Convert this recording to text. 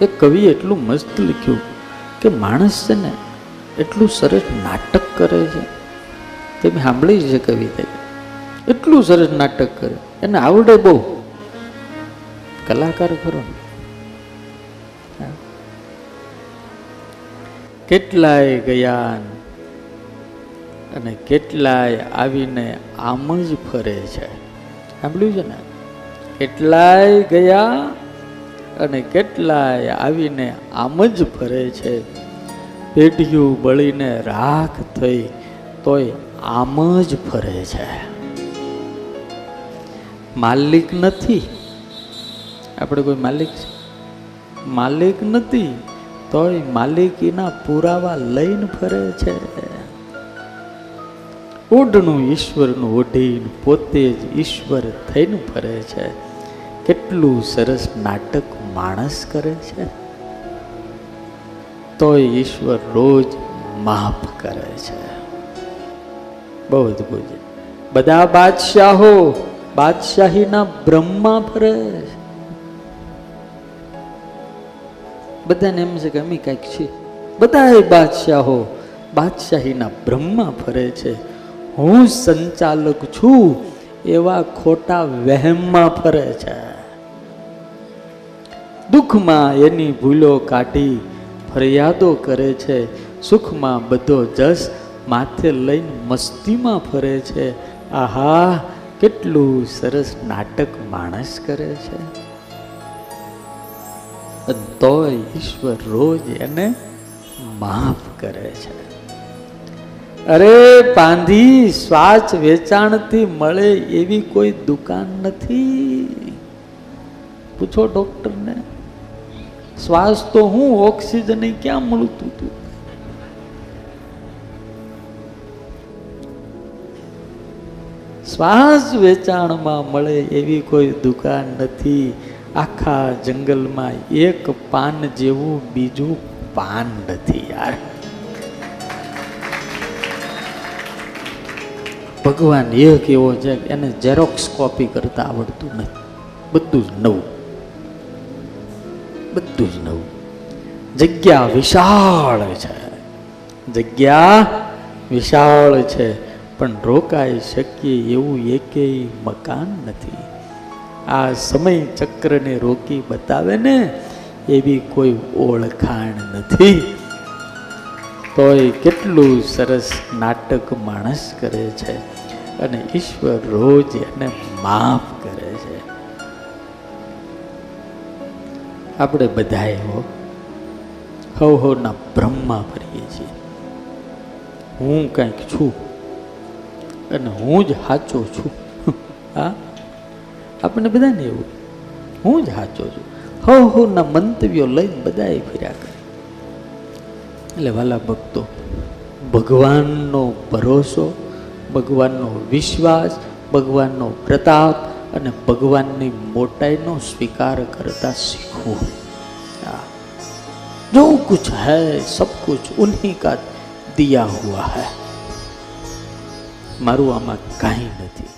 એક કવિ એટલું મસ્ત લખ્યું કે માણસ છે ને એટલું સરસ નાટક કરે છે. તમે સાંભળી છે કવિતા? એટલું સરસ નાટક કરે. એને આવડે બહુ. કલાકાર ખરો કેટલાય ગયા અને કેટલાય આવીને આમ જ ફરે છે. સાંભળ્યું છે ને? કેટલાય ગયા અને કેટલાય આવીને આમ જ ફરે છે. પેઢિયું બળીને રાખ થઈ તોય આમ જ ફરે છે. માલિક નથી. આપણે કોઈ માલિક છે? માલિક નથી તોય માલિકીના પુરાવા લઈને ફરે છે. ઓઢણું ઈશ્વરનું ઓઢીને પોતે જ ઈશ્વર થઈને ફરે છે. કેટલું સરસ નાટક માણસ કરે છે તો ઈશ્વર રોજ માફ કરે છે. બહુ અદભુત. બધા બાદશાહો બાદશાહીના બ્રહ્મા ફરે બધાને એમ છે કે અમે કંઈક છીએ. બધા બાદશાહો બાદશાહીના બ્રહ્મા ફરે છે. હું સંચાલક છું, એવા ખોટા વહેમમાં ફરે છે. દુઃખમાં એની ભૂલો કાઢી ફરિયાદો કરે છે. સુખમાં બધો જસ માથે લઈને મસ્તીમાં ફરે છે. આહા, કેટલું સરસ નાટક માણસ કરે છે. તોય ઈશ્વર રોજ એને માફ કરે છે. અરે પાંધી શ્વાસ વેચાણથી મળે એવી કોઈ દુકાન નથી. પૂછો ડોક્ટરને. શ્વાસ તો હું ઓક્સિજન ક્યાં મળતું હતું શ્વાસ વેચાણમાં મળે એવી કોઈ દુકાન નથી. આખા જંગલમાં એક પાન જેવું બીજું પાન નથી યાર. ભગવાન એક એવો છે એને ઝેરોક્સ કોપી કરતા આવડતું નથી. બધું જ નવું. બધું જ નવું. જગ્યા વિશાળ છે. જગ્યા વિશાળ છે. પણ રોકાઈ શકીએ એવું એકેય મકાન નથી. આ સમય ચક્રને રોકી બતાવે ને એવી કોઈ ઓળખાણ નથી. તોય કેટલું સરસ નાટક માણસ કરે છે. અને ઈશ્વર રોજ એને માફ આપણે બધાએ હો, હવ હવના બ્રહ્મા ભરીએ છીએ. હું કંઈક છું અને હું જ સાચો છું. હા? આપણે બધાને એવું? હું જ સાચો છું. હવ હવના મંતવ્યો લઈને બધાએ ફર્યા કરે. એટલે વાલા ભક્તો, ભગવાનનો ભરોસો, ભગવાનનો વિશ્વાસ, ભગવાનનો પ્રતાપ અને ભગવાનની મોટાઈનો સ્વીકાર કરતા શીખવું. જો કુછ હૈ, સબ કુછ ઉન્હી કા દિયા હુઆ હૈ. મારું આમાં કાંઈ નથી.